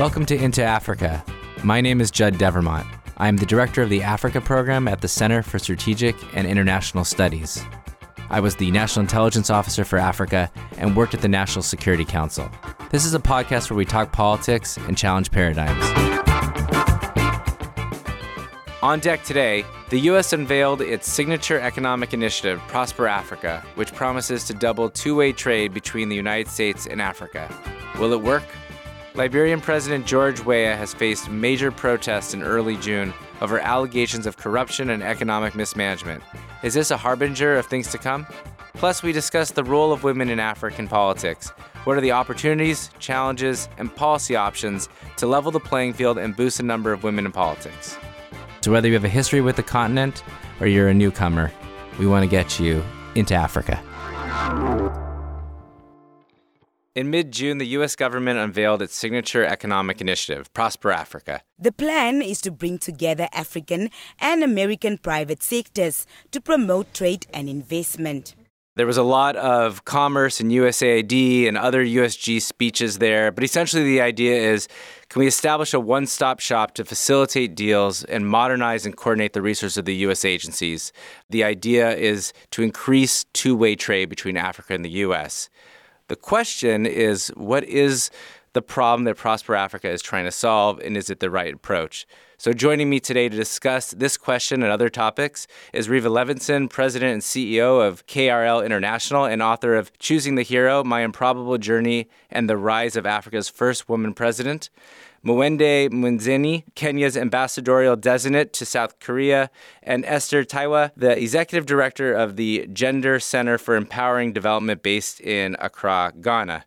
Welcome to Into Africa. My name is Judd Devermont. I am the director of the Africa program at the Center for Strategic and International Studies. I was the National Intelligence Officer for Africa and worked at the National Security Council. This is a podcast where we talk politics and challenge paradigms. On deck today, the U.S. unveiled its signature economic initiative, Prosper Africa, which promises to double two way trade between the United States and Africa. Will it work? Liberian President George Weah has faced major protests in early June over allegations of corruption and economic mismanagement. Is this a harbinger of things to come? Plus, we discuss the role of women in African politics. What are the opportunities, challenges, and policy options to level the playing field and boost the number of women in politics? So, whether you have a history with the continent or you're a newcomer, we want to get you into Africa. In mid June, the U.S. government unveiled its signature economic initiative, Prosper Africa. The plan is to bring together African and American private sectors to promote trade and investment. There was a lot of commerce and USAID and other USG speeches there, but essentially the idea is can we establish a one stop shop to facilitate deals and modernize and coordinate the resources of the US agencies? The idea is to increase two way trade between Africa and the US. The question is what is the problem that Prosper Africa is trying to solve, and is it the right approach? So, joining me today to discuss this question and other topics is Riva Levinson, President and CEO of KRL International and author of Choosing the Hero My Improbable Journey and the Rise of Africa's First Woman President. Mwende Mwinzi, Kenya's ambassadorial designate to South Korea, and Esther Tawiah, the executive director of the Gender Center for Empowering Development based in Accra, Ghana.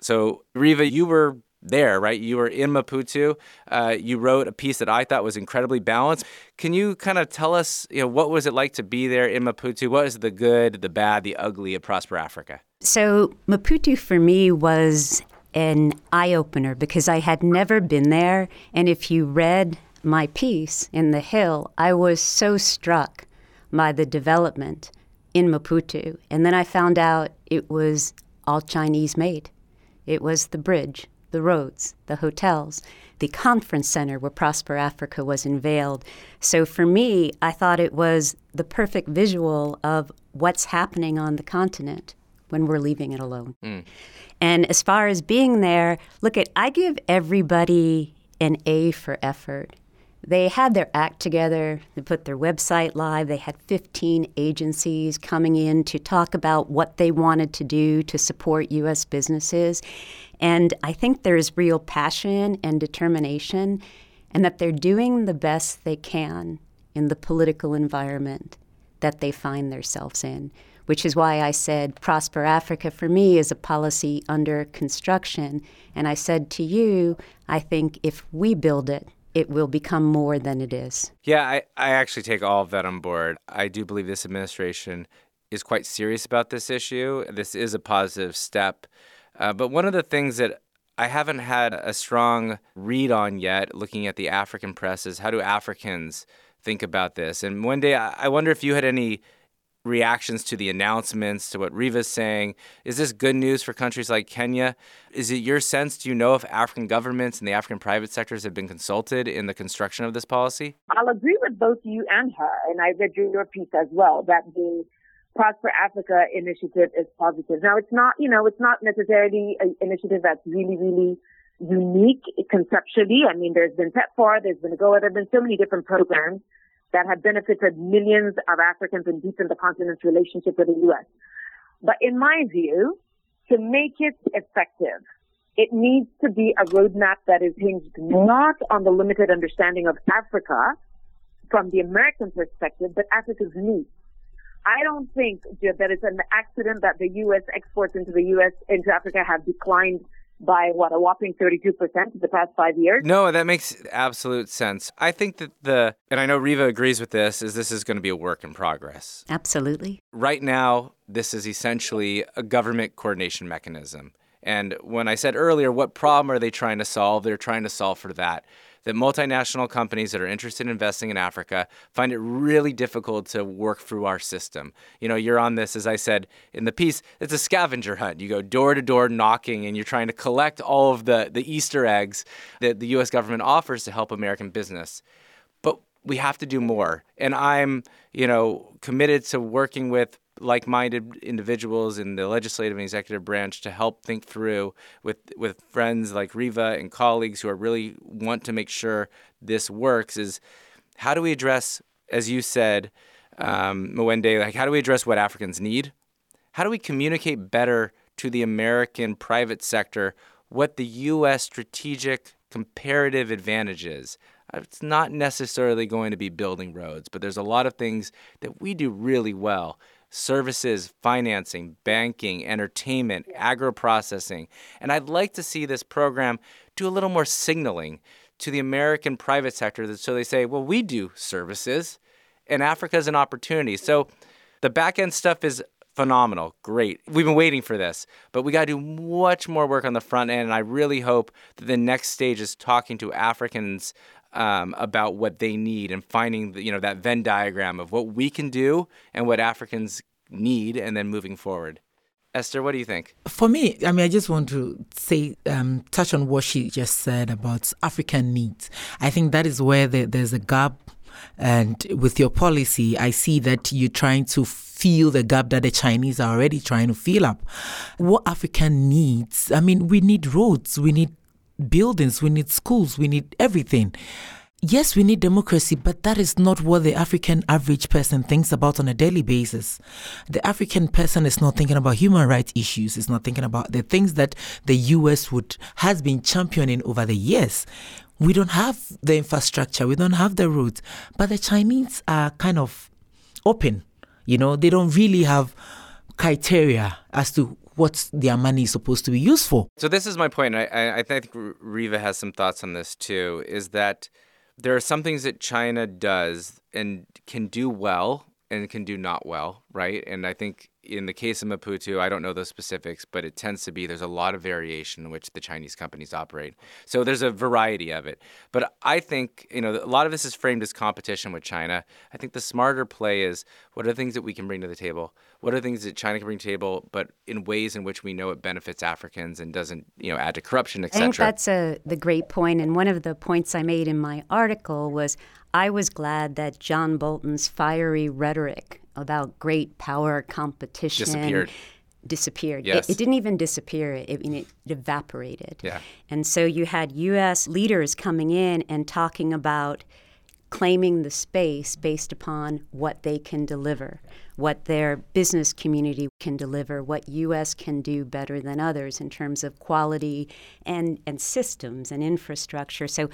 So, Riva, you were there, right? You were in Maputo. Uh, you wrote a piece that I thought was incredibly balanced. Can you kind of tell us, you know, what was it like to be there in Maputo? What is the good, the bad, the ugly of Prosper Africa? So, Maputo for me was an eye opener because I had never been there. And if you read my piece in The Hill, I was so struck by the development in Maputo. And then I found out it was all Chinese made. It was the bridge, the roads, the hotels, the conference center where Prosper Africa was unveiled. So for me, I thought it was the perfect visual of what's happening on the continent when we're leaving it alone. Mm. And as far as being there, look at I give everybody an A for effort. They had their act together, they put their website live, they had 15 agencies coming in to talk about what they wanted to do to support US businesses. And I think there's real passion and determination and that they're doing the best they can in the political environment that they find themselves in which is why I said Prosper Africa for me is a policy under construction. And I said to you, I think if we build it, it will become more than it is. Yeah, I, I actually take all of that on board. I do believe this administration is quite serious about this issue. This is a positive step. Uh, but one of the things that I haven't had a strong read on yet, looking at the African press, is how do Africans think about this? And Mwende, I wonder if you had any reactions to the announcements, to what Riva's saying. Is this good news for countries like Kenya? Is it your sense, do you know if African governments and the African private sectors have been consulted in the construction of this policy? I'll agree with both you and her, and I read your piece as well, that the Prosper Africa initiative is positive. Now, it's not, you know, it's not necessarily an initiative that's really, really unique conceptually. I mean, there's been PEPFAR, there's been AGOA, there have been so many different programs that have benefited millions of Africans and deepened the continent's relationship with the U.S. But in my view, to make it effective, it needs to be a roadmap that is hinged not on the limited understanding of Africa from the American perspective, but Africa's needs. I don't think that it's an accident that the U.S. exports into the U.S. into Africa have declined by what a whopping 32% in the past five years. No, that makes absolute sense. I think that the, and I know Riva agrees with this, is this is going to be a work in progress. Absolutely. Right now, this is essentially a government coordination mechanism. And when I said earlier, what problem are they trying to solve? They're trying to solve for that that multinational companies that are interested in investing in Africa find it really difficult to work through our system. You know, you're on this, as I said in the piece, it's a scavenger hunt. You go door to door knocking and you're trying to collect all of the, the Easter eggs that the US government offers to help American business. But we have to do more. And I'm, you know, committed to working with like-minded individuals in the legislative and executive branch to help think through with with friends like Riva and colleagues who are really want to make sure this works is how do we address as you said um, Mwende like how do we address what Africans need? How do we communicate better to the American private sector what the US strategic comparative advantage is? It's not necessarily going to be building roads, but there's a lot of things that we do really well services, financing, banking, entertainment, agro processing. And I'd like to see this program do a little more signaling to the American private sector so they say, well, we do services and Africa is an opportunity. So the back end stuff is phenomenal. Great. We've been waiting for this, but we got to do much more work on the front end. And I really hope that the next stage is talking to Africans um, about what they need and finding the, you know that Venn diagram of what we can do and what Africans need, and then moving forward. Esther, what do you think? For me, I mean, I just want to say, um, touch on what she just said about African needs. I think that is where the, there's a gap. And with your policy, I see that you're trying to fill the gap that the Chinese are already trying to fill up. What African needs, I mean, we need roads, we need buildings, we need schools, we need everything. Yes, we need democracy, but that is not what the African average person thinks about on a daily basis. The African person is not thinking about human rights issues, is not thinking about the things that the US would has been championing over the years. We don't have the infrastructure, we don't have the roads, but the Chinese are kind of open. You know, they don't really have criteria as to what their money is supposed to be used for. So this is my point. I, I think Riva has some thoughts on this too. Is that there are some things that China does and can do well and can do not well, right? And I think in the case of Maputo, I don't know those specifics, but it tends to be there's a lot of variation in which the Chinese companies operate. So there's a variety of it. But I think, you know, a lot of this is framed as competition with China. I think the smarter play is what are the things that we can bring to the table? What are the things that China can bring to the table, but in ways in which we know it benefits Africans and doesn't, you know, add to corruption, etc. I think that's a, the great point. And one of the points I made in my article was I was glad that John Bolton's fiery rhetoric about great power competition disappeared. Disappeared. Yes. It, it didn't even disappear. It, it, it evaporated. Yeah. And so you had U.S. leaders coming in and talking about claiming the space based upon what they can deliver, what their business community can deliver, what U.S. can do better than others in terms of quality and, and systems and infrastructure. So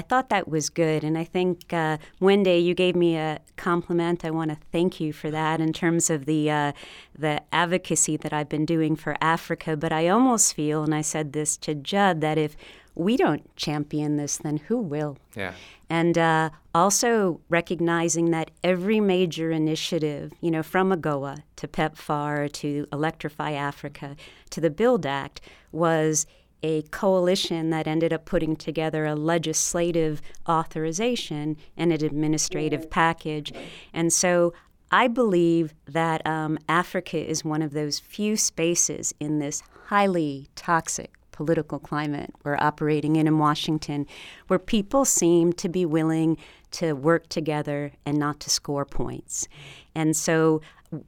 I thought that was good. And I think, uh, Mwende, you gave me a compliment. I want to thank you for that in terms of the, uh, the advocacy that I've been doing for Africa. But I almost feel, and I said this to Judd, that if we don't champion this, then who will? Yeah. And uh, also recognizing that every major initiative, you know, from AGOA to PEPFAR to Electrify Africa to the Build Act, was a coalition that ended up putting together a legislative authorization and an administrative package. And so I believe that um, Africa is one of those few spaces in this highly toxic political climate we're operating in in Washington where people seem to be willing to work together and not to score points. And so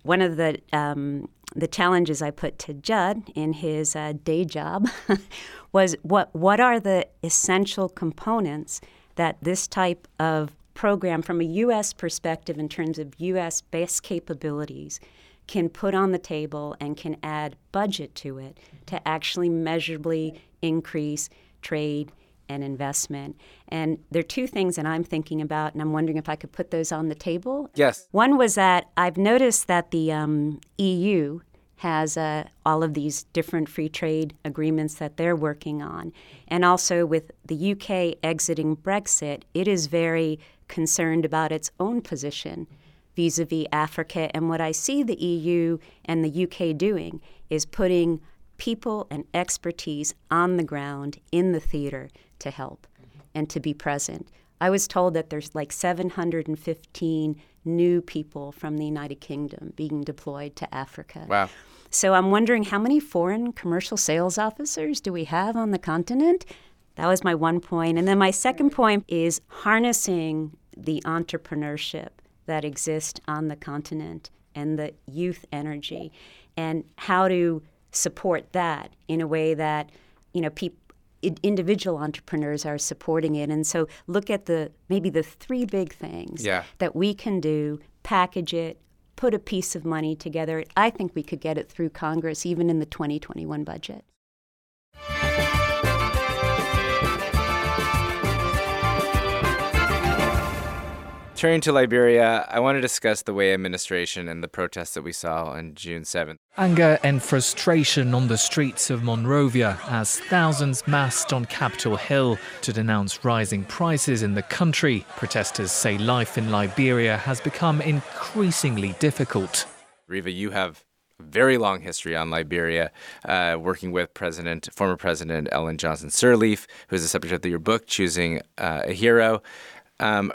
one of the um, the challenges I put to Judd in his uh, day job was what what are the essential components that this type of program, from a U.S. perspective, in terms of U.S. based capabilities, can put on the table and can add budget to it to actually measurably increase trade and investment. And there are two things that I'm thinking about, and I'm wondering if I could put those on the table. Yes. One was that I've noticed that the um, EU has uh, all of these different free trade agreements that they're working on. And also with the UK exiting Brexit, it is very concerned about its own position vis a vis Africa. And what I see the EU and the UK doing is putting people and expertise on the ground in the theater to help. and to be present. I was told that there's like 715 new people from the United Kingdom being deployed to Africa. Wow. So I'm wondering how many foreign commercial sales officers do we have on the continent? That was my one point. And then my second point is harnessing the entrepreneurship that exists on the continent and the youth energy and how to support that in a way that, you know, people individual entrepreneurs are supporting it. And so look at the maybe the three big things yeah. that we can do, package it, put a piece of money together. I think we could get it through Congress even in the 2021 budget. Turning to Liberia, I want to discuss the Weah administration and the protests that we saw on June 7th. Anger and frustration on the streets of Monrovia as thousands massed on Capitol Hill to denounce rising prices in the country. Protesters say life in Liberia has become increasingly difficult. Riva, you have a very long history on Liberia, uh, working with President, former President Ellen Johnson Sirleaf, who is the subject of your book, Choosing uh, a Hero. Um,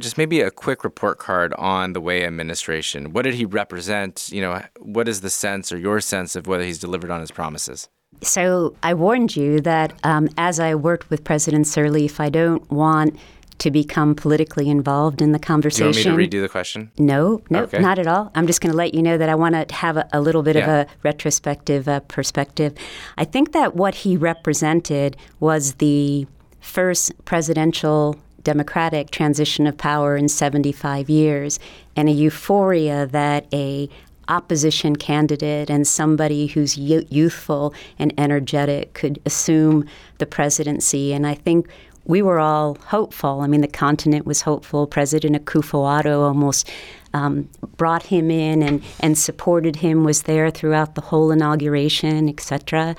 just maybe a quick report card on the Weah administration. What did he represent? You know, what is the sense or your sense of whether he's delivered on his promises? So I warned you that um, as I worked with President Sirleaf, I don't want to become politically involved in the conversation. Do you want me to redo the question? No, no, okay. not at all. I'm just going to let you know that I want to have a, a little bit yeah. of a retrospective uh, perspective. I think that what he represented was the first presidential democratic transition of power in 75 years and a euphoria that a opposition candidate and somebody who's youthful and energetic could assume the presidency and I think we were all hopeful. I mean, the continent was hopeful. President Akufo-Addo almost um, brought him in and, and supported him, was there throughout the whole inauguration, etc.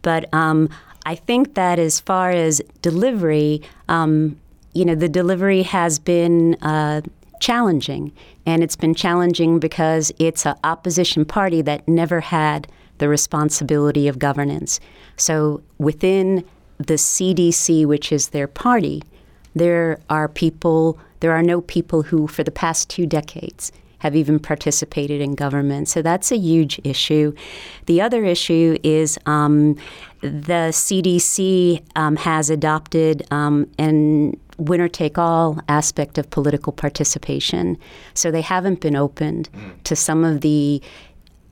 But um, I think that as far as delivery, um, you know, the delivery has been uh, challenging, and it's been challenging because it's an opposition party that never had the responsibility of governance. So within the CDC, which is their party, there are people, there are no people who, for the past two decades, have even participated in government. So that's a huge issue. The other issue is um, the CDC um, has adopted um, an winner take all aspect of political participation. So they haven't been opened mm. to some of the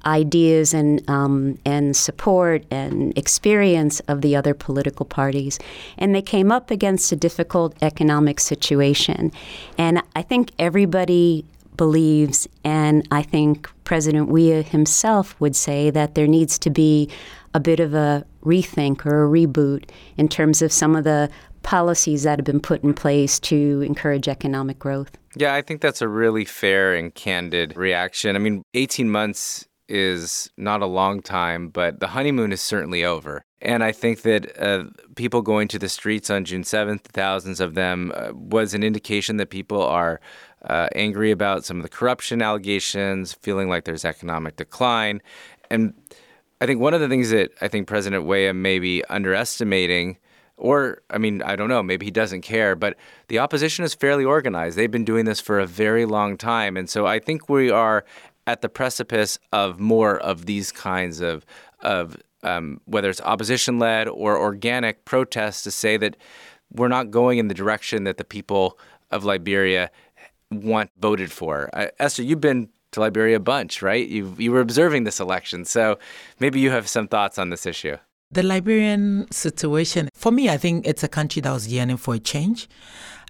ideas and um, and support and experience of the other political parties, and they came up against a difficult economic situation. And I think everybody believes, and I think President Weah himself would say that there needs to be a bit of a rethink or a reboot in terms of some of the policies that have been put in place to encourage economic growth. Yeah, I think that's a really fair and candid reaction. I mean, 18 months is not a long time, but the honeymoon is certainly over. And I think that uh, people going to the streets on June 7th, thousands of them, uh, was an indication that people are uh, angry about some of the corruption allegations, feeling like there's economic decline. And I think one of the things that I think President Weah may be underestimating or, I mean, I don't know, maybe he doesn't care, but the opposition is fairly organized. They've been doing this for a very long time. And so I think we are at the precipice of more of these kinds of, of um, whether it's opposition led or organic protests to say that we're not going in the direction that the people of Liberia want voted for. Uh, Esther, you've been to Liberia a bunch, right? You you were observing this election, so maybe you have some thoughts on this issue. The Liberian situation, for me, I think it's a country that was yearning for a change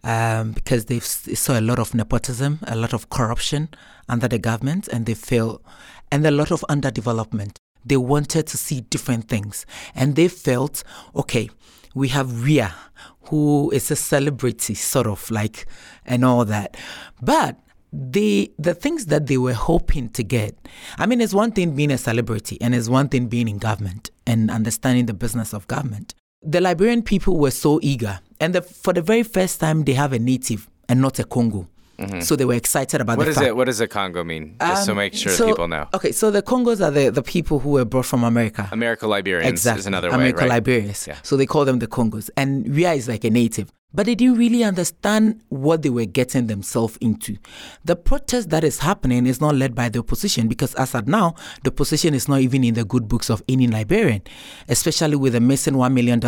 um, because they saw a lot of nepotism, a lot of corruption under the government, and they feel, and a lot of underdevelopment. They wanted to see different things, and they felt, okay, we have Weah, who is a celebrity, sort of like, and all that, but the the things that they were hoping to get. I mean, it's one thing being a celebrity, and it's one thing being in government and understanding the business of government. The Liberian people were so eager, and the, for the very first time, they have a native and not a Congo Mm-hmm. So they were excited about what the is fact. it? What does the Congo mean? Just um, so make sure so, people know. Okay, so the Congos are the, the people who were brought from America. America Liberians exactly. is another America way, right? Liberians. Yeah. So they call them the Congos. And Weah is like a native but they didn't really understand what they were getting themselves into. The protest that is happening is not led by the opposition because, as at now, the opposition is not even in the good books of any Liberian, especially with the missing $1 million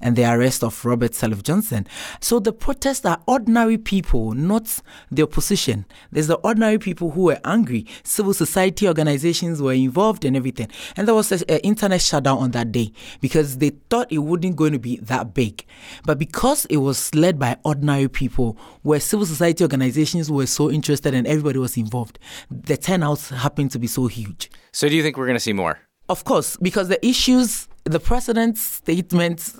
and the arrest of Robert Salif Johnson. So the protests are ordinary people, not the opposition. There's the ordinary people who were angry. Civil society organizations were involved and everything. And there was an internet shutdown on that day because they thought it wouldn't going to be that big. But because it was led by ordinary people, where civil society organizations were so interested and everybody was involved. The turnouts happened to be so huge. So, do you think we're going to see more? Of course, because the issues, the president's statements,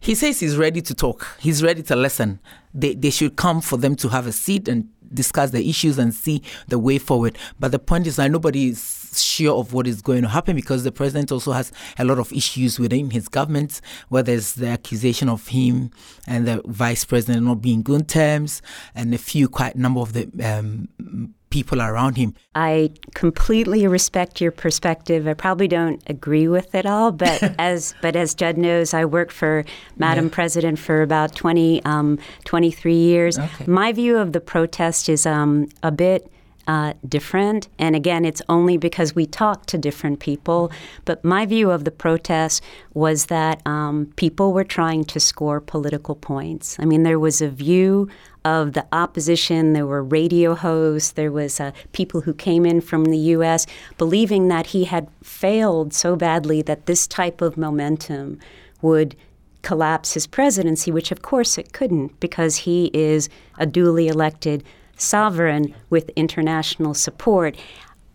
he says he's ready to talk, he's ready to listen. They, they should come for them to have a seat and discuss the issues and see the way forward. But the point is that nobody is sure of what is going to happen because the president also has a lot of issues within his government, where there's the accusation of him and the vice president not being good terms, and a few quite number of the um, people around him. I completely respect your perspective. I probably don't agree with it all, but as but as Judd knows, I worked for Madam yeah. President for about 20, um, 23 years. Okay. My view of the protest is um, a bit uh, different. And again, it's only because we talk to different people. But my view of the protest was that um, people were trying to score political points. I mean, there was a view of the opposition. There were radio hosts. There was uh, people who came in from the U.S. believing that he had failed so badly that this type of momentum would collapse his presidency, which of course it couldn't because he is a duly elected sovereign with international support,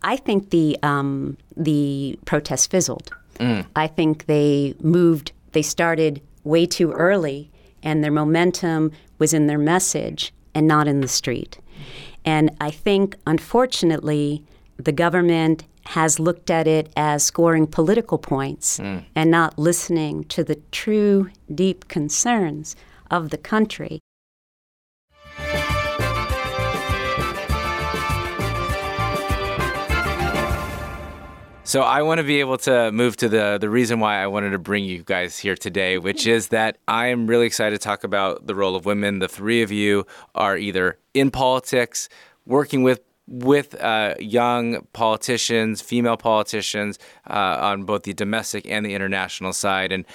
I think the um, the protests fizzled. Mm. I think they moved. They started way too early, and their momentum was in their message and not in the street. And I think, unfortunately, the government has looked at it as scoring political points mm. and not listening to the true, deep concerns of the country. So I want to be able to move to the the reason why I wanted to bring you guys here today, which is that I am really excited to talk about the role of women. The three of you are either in politics, working with with uh, young politicians, female politicians, uh, on both the domestic and the international side. And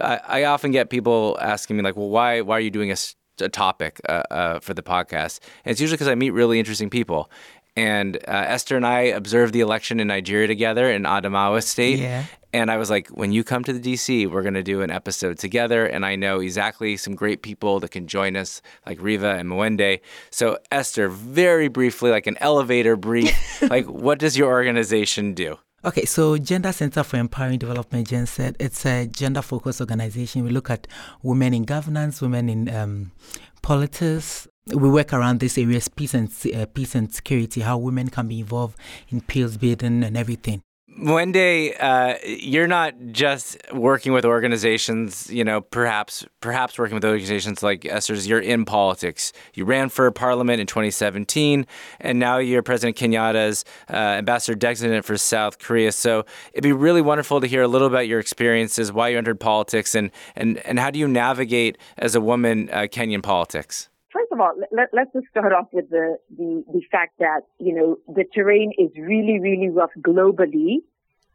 I, I, often get people asking me like, "Well, why why are you doing a, a topic uh, uh for the podcast?" And it's usually because I meet really interesting people. And uh, Esther and I observed the election in Nigeria together in Adamawa State. Yeah. And I was like, when you come to the DC, we're going to do an episode together. And I know exactly some great people that can join us, like Riva and Mwende. So, Esther, very briefly, like an elevator brief, like what does your organization do? Okay, so Gender Center for Empowering Development, GenCED, it's a gender focused organization. We look at women in governance, women in um, politics, we work around this areas, peace and uh, peace and security, how women can be involved in peace building and everything. Mwende, uh, you're not just working with organizations, you know, perhaps perhaps working with organizations like Esther's. You're in politics. You ran for parliament in 2017, and now you're President Kenyatta's uh, ambassador designate for South Korea. So it'd be really wonderful to hear a little about your experiences, why you entered politics, and and, and how do you navigate as a woman uh, Kenyan politics first of all, let, us just start off with the, the, the fact that, you know, the terrain is really, really rough globally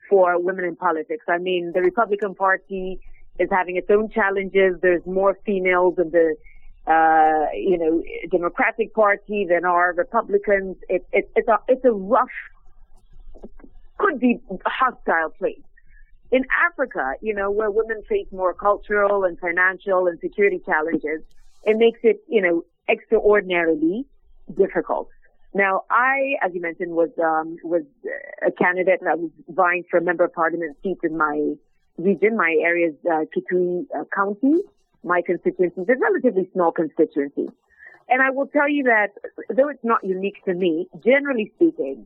for women in politics. I mean, the Republican Party is having its own challenges. There's more females in the, uh, you know, Democratic Party than are Republicans. It, it, it's a, it's a rough, could be hostile place. In Africa, you know, where women face more cultural and financial and security challenges, it makes it, you know, extraordinarily difficult. Now, I, as you mentioned, was um, was a candidate. and I was vying for a member of parliament seat in my region. My area is uh, Kitui uh, County. My constituency is a relatively small constituency. And I will tell you that, though it's not unique to me, generally speaking,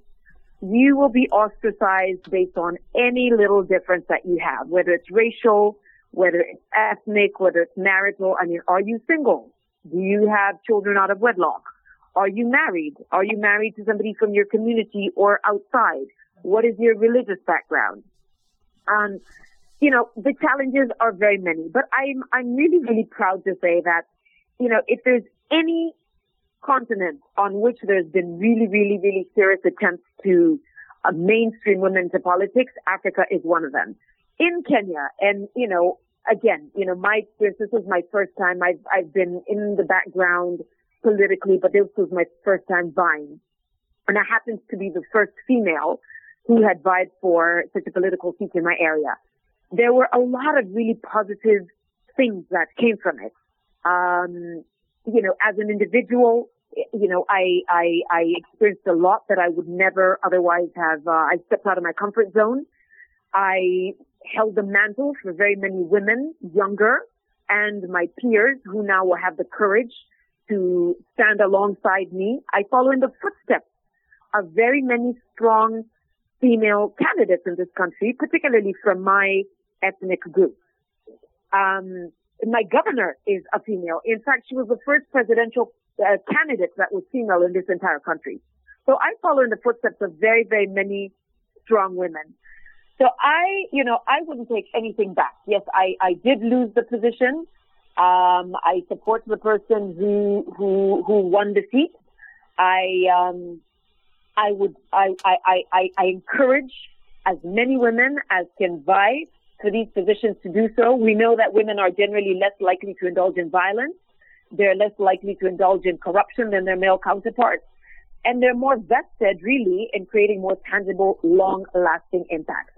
you will be ostracized based on any little difference that you have, whether it's racial, whether it's ethnic, whether it's marital. I mean, are you single? Do you have children out of wedlock? Are you married? Are you married to somebody from your community or outside? What is your religious background? Um, you know, the challenges are very many, but I'm, I'm really, really proud to say that, you know, if there's any continent on which there's been really, really, really serious attempts to uh, mainstream women into politics, Africa is one of them. In Kenya, and, you know, again, you know, my experience, this was my first time. I've, I've been in the background politically, but this was my first time vying. And I happened to be the first female who had vied for such a political seat in my area. There were a lot of really positive things that came from it. Um, you know, as an individual, you know, I, I, I experienced a lot that I would never otherwise have, uh, I stepped out of my comfort zone. I held the mantle for very many women, younger, and my peers who now will have the courage to stand alongside me. I follow in the footsteps of very many strong female candidates in this country, particularly from my ethnic group. Um, my governor is a female. In fact, she was the first presidential uh, candidate that was female in this entire country. So I follow in the footsteps of very, very many strong women. So I, you know, I wouldn't take anything back. Yes, I, I did lose the position. Um, I support the person who, who, who won the seat. I, um, I would, I, I, I, I encourage as many women as can vie for these positions to do so. We know that women are generally less likely to indulge in violence. They're less likely to indulge in corruption than their male counterparts. And they're more vested really in creating more tangible, long lasting impacts.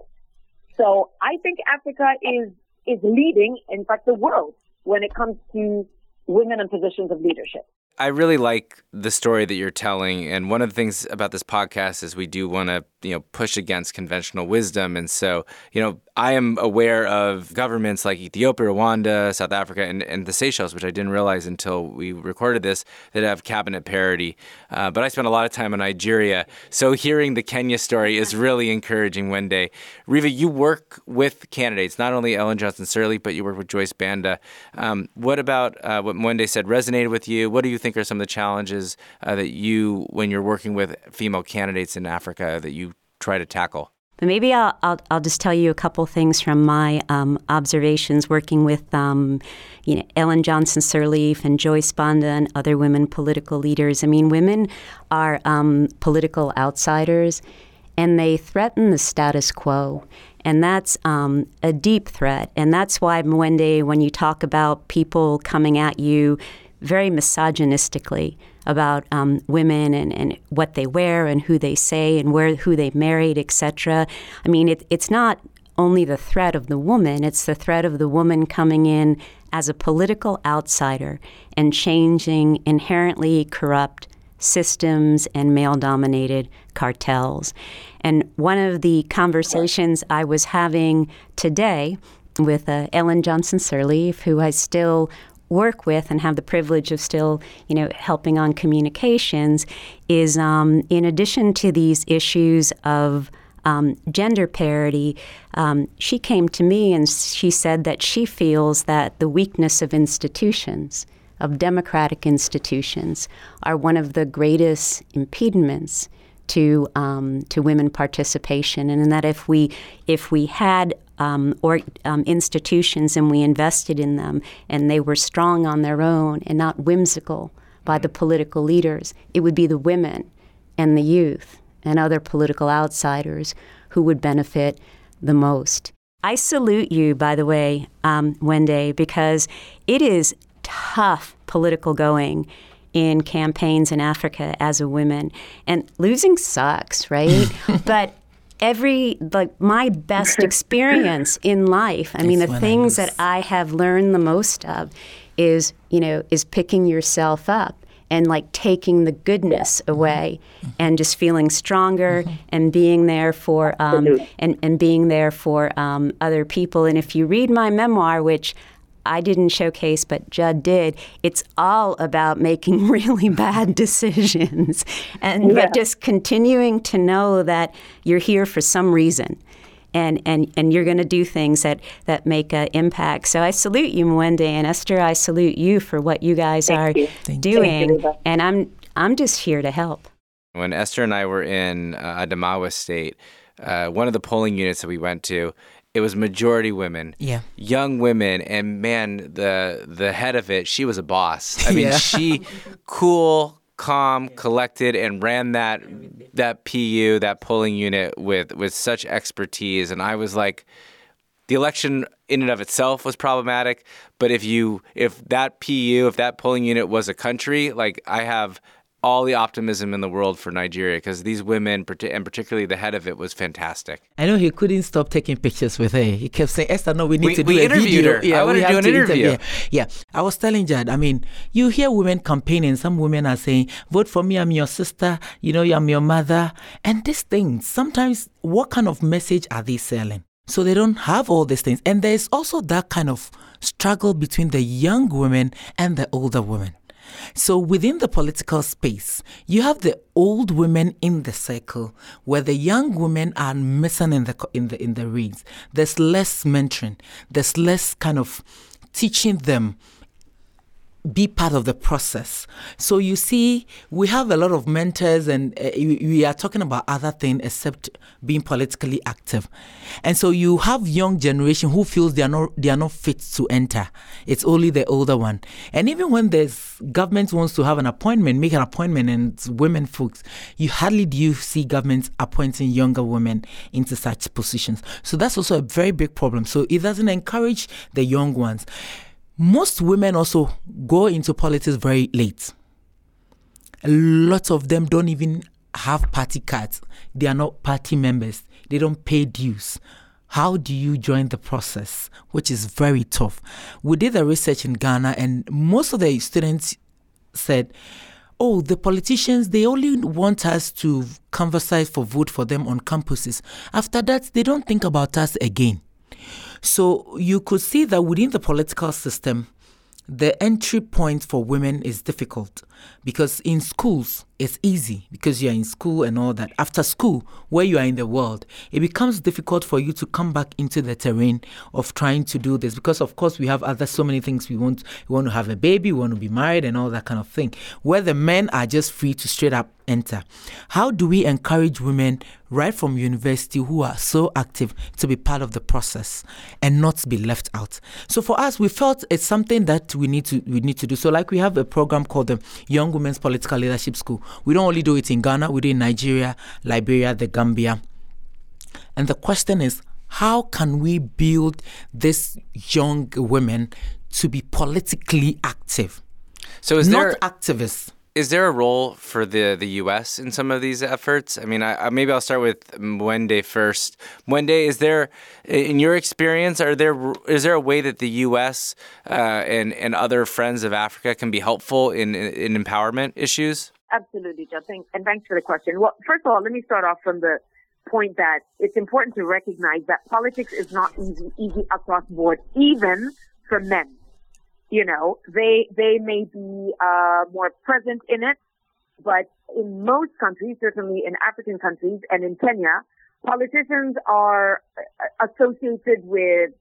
So I think Africa is, is leading, in fact, the world when it comes to women in positions of leadership. I really like the story that you're telling, and one of the things about this podcast is we do want to, you know, push against conventional wisdom, and so, you know, I am aware of governments like Ethiopia, Rwanda, South Africa, and, and the Seychelles, which I didn't realize until we recorded this, that have cabinet parity. Uh, but I spent a lot of time in Nigeria, so hearing the Kenya story is really encouraging. Wende, Riva, you work with candidates, not only Ellen Johnson Sirleaf, but you work with Joyce Banda. Um, what about uh, what Wende said resonated with you? What do you think are some of the challenges uh, that you, when you're working with female candidates in Africa, that you try to tackle? But maybe I'll, I'll, I'll, just tell you a couple things from my um, observations working with um, you know, Ellen Johnson Sirleaf and Joyce Banda and other women political leaders. I mean, women are um, political outsiders and they threaten the status quo. And that's um, a deep threat. And that's why, Mwende, when you talk about people coming at you very misogynistically about um, women and, and what they wear and who they say and where who they married, etc. I mean, it, it's not only the threat of the woman, it's the threat of the woman coming in as a political outsider and changing inherently corrupt systems and male dominated cartels. And one of the conversations I was having today with uh, Ellen Johnson Sirleaf, who I still work with and have the privilege of still, you know, helping on communications is um, in addition to these issues of um, gender parity, um, she came to me and she said that she feels that the weakness of institutions, of democratic institutions, are one of the greatest impediments to um, to women participation, and that if we if we had um, or um, institutions and we invested in them and they were strong on their own and not whimsical by the political leaders, it would be the women and the youth and other political outsiders who would benefit the most. I salute you, by the way, um, Wende, because it is tough political going in campaigns in Africa as a woman. And losing sucks, right? but every like my best experience in life i mean the things that i have learned the most of is you know is picking yourself up and like taking the goodness away mm-hmm. and just feeling stronger mm-hmm. and being there for um, and, and being there for um, other people and if you read my memoir which I didn't showcase, but Judd did. It's all about making really bad decisions, and yeah. but just continuing to know that you're here for some reason, and and and you're going to do things that that make an impact. So I salute you, Mwende and Esther. I salute you for what you guys Thank are you. doing, you. and I'm I'm just here to help. When Esther and I were in uh, Adamawa State, uh, one of the polling units that we went to, it was majority women, Yeah. young women, and man, the the head of it, she was a boss. I mean, Yeah. she cool, calm, collected, and ran that that PU, that polling unit with with such expertise. And I was like, the election in and of itself was problematic, but if you if that PU, if that polling unit was a country, like I have all the optimism in the world for Nigeria because these women, and particularly the head of it, was fantastic. I know he couldn't stop taking pictures with her. He kept saying, Esther, no, we need We- to do we a interviewed video. her. I Yeah, wanna do an to interview. Yeah. yeah. I was telling Judd, I mean, you hear women campaigning. Some women are saying, vote for me, I'm your sister, you know, I'm your mother. And these things, sometimes, what kind of message are they selling? So they don't have all these things. And there's also that kind of struggle between the young women and the older women. So within the political space, you have the old women in the circle where the young women are missing in the in the in the reins. There's less mentoring. There's less kind of teaching them be part of the process. So you see, we have a lot of mentors, and uh, we are talking about other things except being politically active. And so you have young generation who feels they are not they are not fit to enter. It's only the older one. And even when there's government wants to have an appointment, make an appointment, and women folks, you hardly do you see governments appointing younger women into such positions. So that's also a very big problem. So it doesn't encourage the young ones most women also go into politics very late. A lot of them don't even have party cards. They are not party members. They don't pay dues. How do you join the process? Which is very tough. We did the research in Ghana, and most of the students said, Oh, the politicians, they only want us to converse for vote for them on campuses. After that, they don't think about us again. So you could see that within the political system, the entry point for women is difficult because in schools it's easy because you're in school and all that. After school, where you are in the world, it becomes difficult for you to come back into the terrain of trying to do this because of course we have other so many things we want. We want to have a baby, we want to be married and all that kind of thing. Where the men are just free to straight up enter. How do we encourage women right from university who are so active to be part of the process and not be left out? So for us, we felt it's something that we need to we need to do. So like we have a program called the Young Women's Political Leadership School. We don't only do it in Ghana, we do it in Nigeria, Liberia, the Gambia. And the question is, how can we build these young women to be politically active? So is not there activists. is there a role for the, the U.S. in some of these efforts? I mean, I, I, maybe I'll start with Mwende first. Mwende, is there, in your experience, are there is there a way that the U.S. Uh, and and other friends of Africa can be helpful in in, in empowerment issues? Absolutely, Justin, and thanks for the question. Well, first of all, let me start off from the point that it's important to recognize that politics is not easy, easy across board, even for men. You know, they they may be uh, more present in it, but in most countries, certainly in African countries and in Kenya, politicians are associated with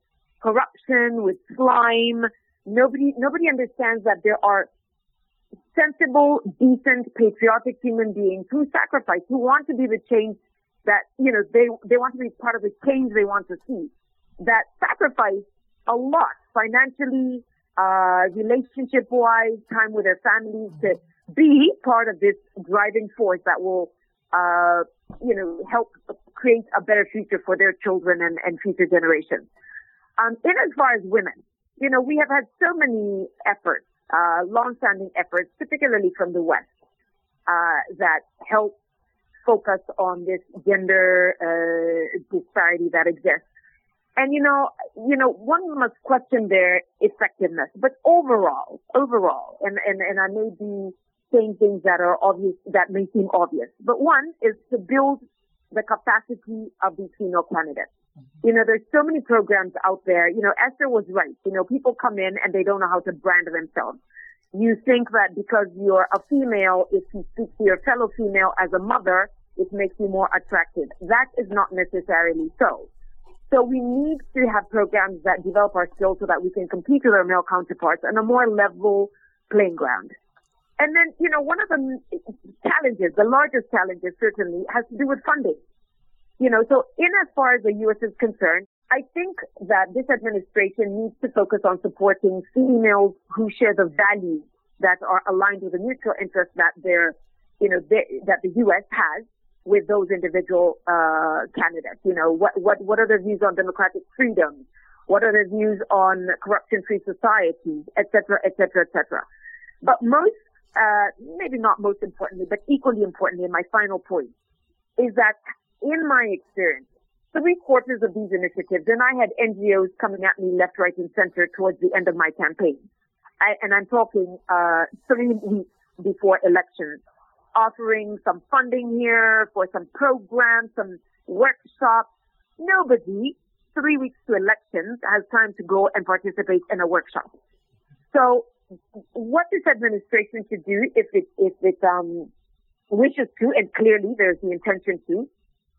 corruption, with slime. Nobody nobody understands that there are sensible, decent, patriotic human beings who sacrifice, who want to be the change that you know they they want to be part of the change they want to see. That sacrifice a lot financially uh, relationship wise, time with their families to be part of this driving force that will, uh, you know, help create a better future for their children and, and future generations. Um, in as far as women, you know, we have had so many efforts, uh, long-standing efforts, particularly from the West, uh, that help focus on this gender, uh, disparity that exists. And you know, you know, one must question their effectiveness. But overall, overall, and, and, and I may be saying things that are obvious, that may seem obvious. But one is to build the capacity of these female candidates. Mm-hmm. You know, there's so many programs out there. You know, Esther was right. You know, people come in and they don't know how to brand themselves. You think that because you're a female, if you speak to your fellow female as a mother, it makes you more attractive. That is not necessarily so. So we need to have programs that develop our skills so that we can compete with our male counterparts on a more level playing ground. And then, you know, one of the challenges, the largest challenges certainly, has to do with funding. You know, so in as far as the U.S. is concerned, I think that this administration needs to focus on supporting females who share the values that are aligned with the mutual interests that they're, you know, they, that the U.S. has with those individual uh, candidates. You know, what what what are their views on democratic freedoms? What are their views on corruption-free societies, et cetera, et cetera, et cetera. But most, uh, maybe not most importantly, but equally importantly, my final point is that in my experience, three quarters of these initiatives, and I had NGOs coming at me left, right, and center towards the end of my campaign. I, and I'm talking uh, three weeks before elections, offering some funding here for some programs, some workshops. Nobody, three weeks to elections, has time to go and participate in a workshop. So, what this administration should do, if it if it um, wishes to, and clearly there's the intention to,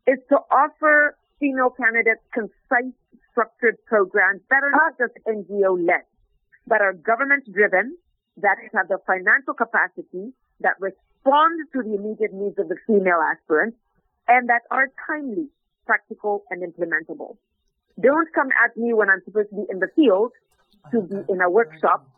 is to offer female candidates concise, structured programs that are not just NGO led, but are government driven, that have the financial capacity, that respond to the immediate needs of the female aspirants, and that are timely, practical, and implementable. Don't come at me when I'm supposed to be in the field to be in a workshop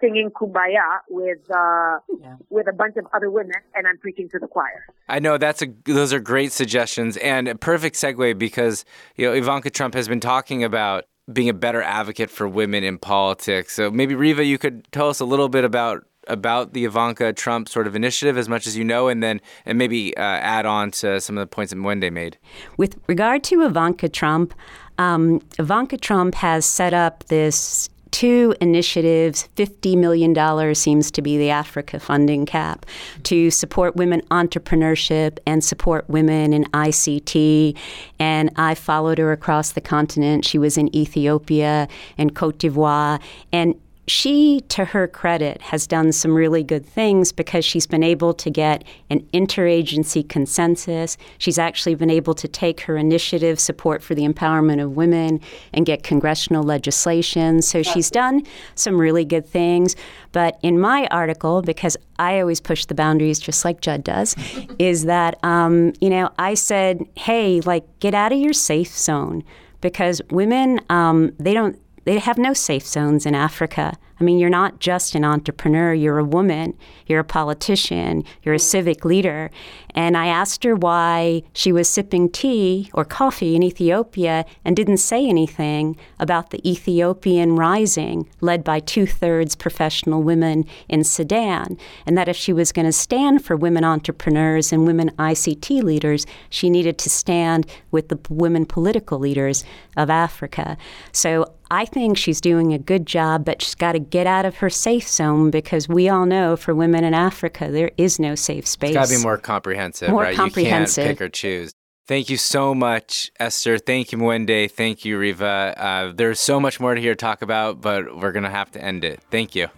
singing kumbaya with uh, yeah. with a bunch of other women, and I'm preaching to the choir. I know that's a those are great suggestions and a perfect segue because you know Ivanka Trump has been talking about being a better advocate for women in politics. So maybe Riva, you could tell us a little bit about about the Ivanka Trump sort of initiative as much as you know, and then and maybe uh, add on to some of the points that Mwende made. With regard to Ivanka Trump, um, Ivanka Trump has set up this two initiatives. $50 million seems to be the Africa funding cap to support women entrepreneurship and support women in ICT. And I followed her across the continent. She was in Ethiopia and Cote d'Ivoire. And she, to her credit, has done some really good things because she's been able to get an interagency consensus. She's actually been able to take her initiative support for the empowerment of women and get congressional legislation. So she's done some really good things. But in my article, because I always push the boundaries just like Judd does, is that, um, you know, I said, hey, like, get out of your safe zone because women, um, they don't they have no safe zones in Africa. I mean, you're not just an entrepreneur, you're a woman, you're a politician, you're a mm. civic leader. And I asked her why she was sipping tea or coffee in Ethiopia and didn't say anything about the Ethiopian rising led by two thirds professional women in Sudan. And that if she was going to stand for women entrepreneurs and women ICT leaders, she needed to stand with the women political leaders of Africa. So I think she's doing a good job, but she's got to get out of her safe zone because we all know for women in Africa, there is no safe space. It's got to be more comprehensive, more right? Comprehensive. You can't pick or choose. Thank you so much, Esther. Thank you, Mwende. Thank you, Riva. Uh, there's so much more to hear talk about, but we're going to have to end it. Thank you.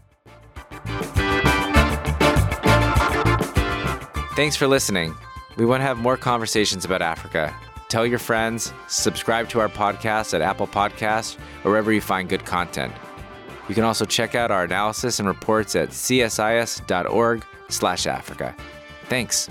Thanks for listening. We want to have more conversations about Africa. Tell your friends, subscribe to our podcast at Apple Podcasts or wherever you find good content. You can also check out our analysis and reports at csis.org/africa. Thanks.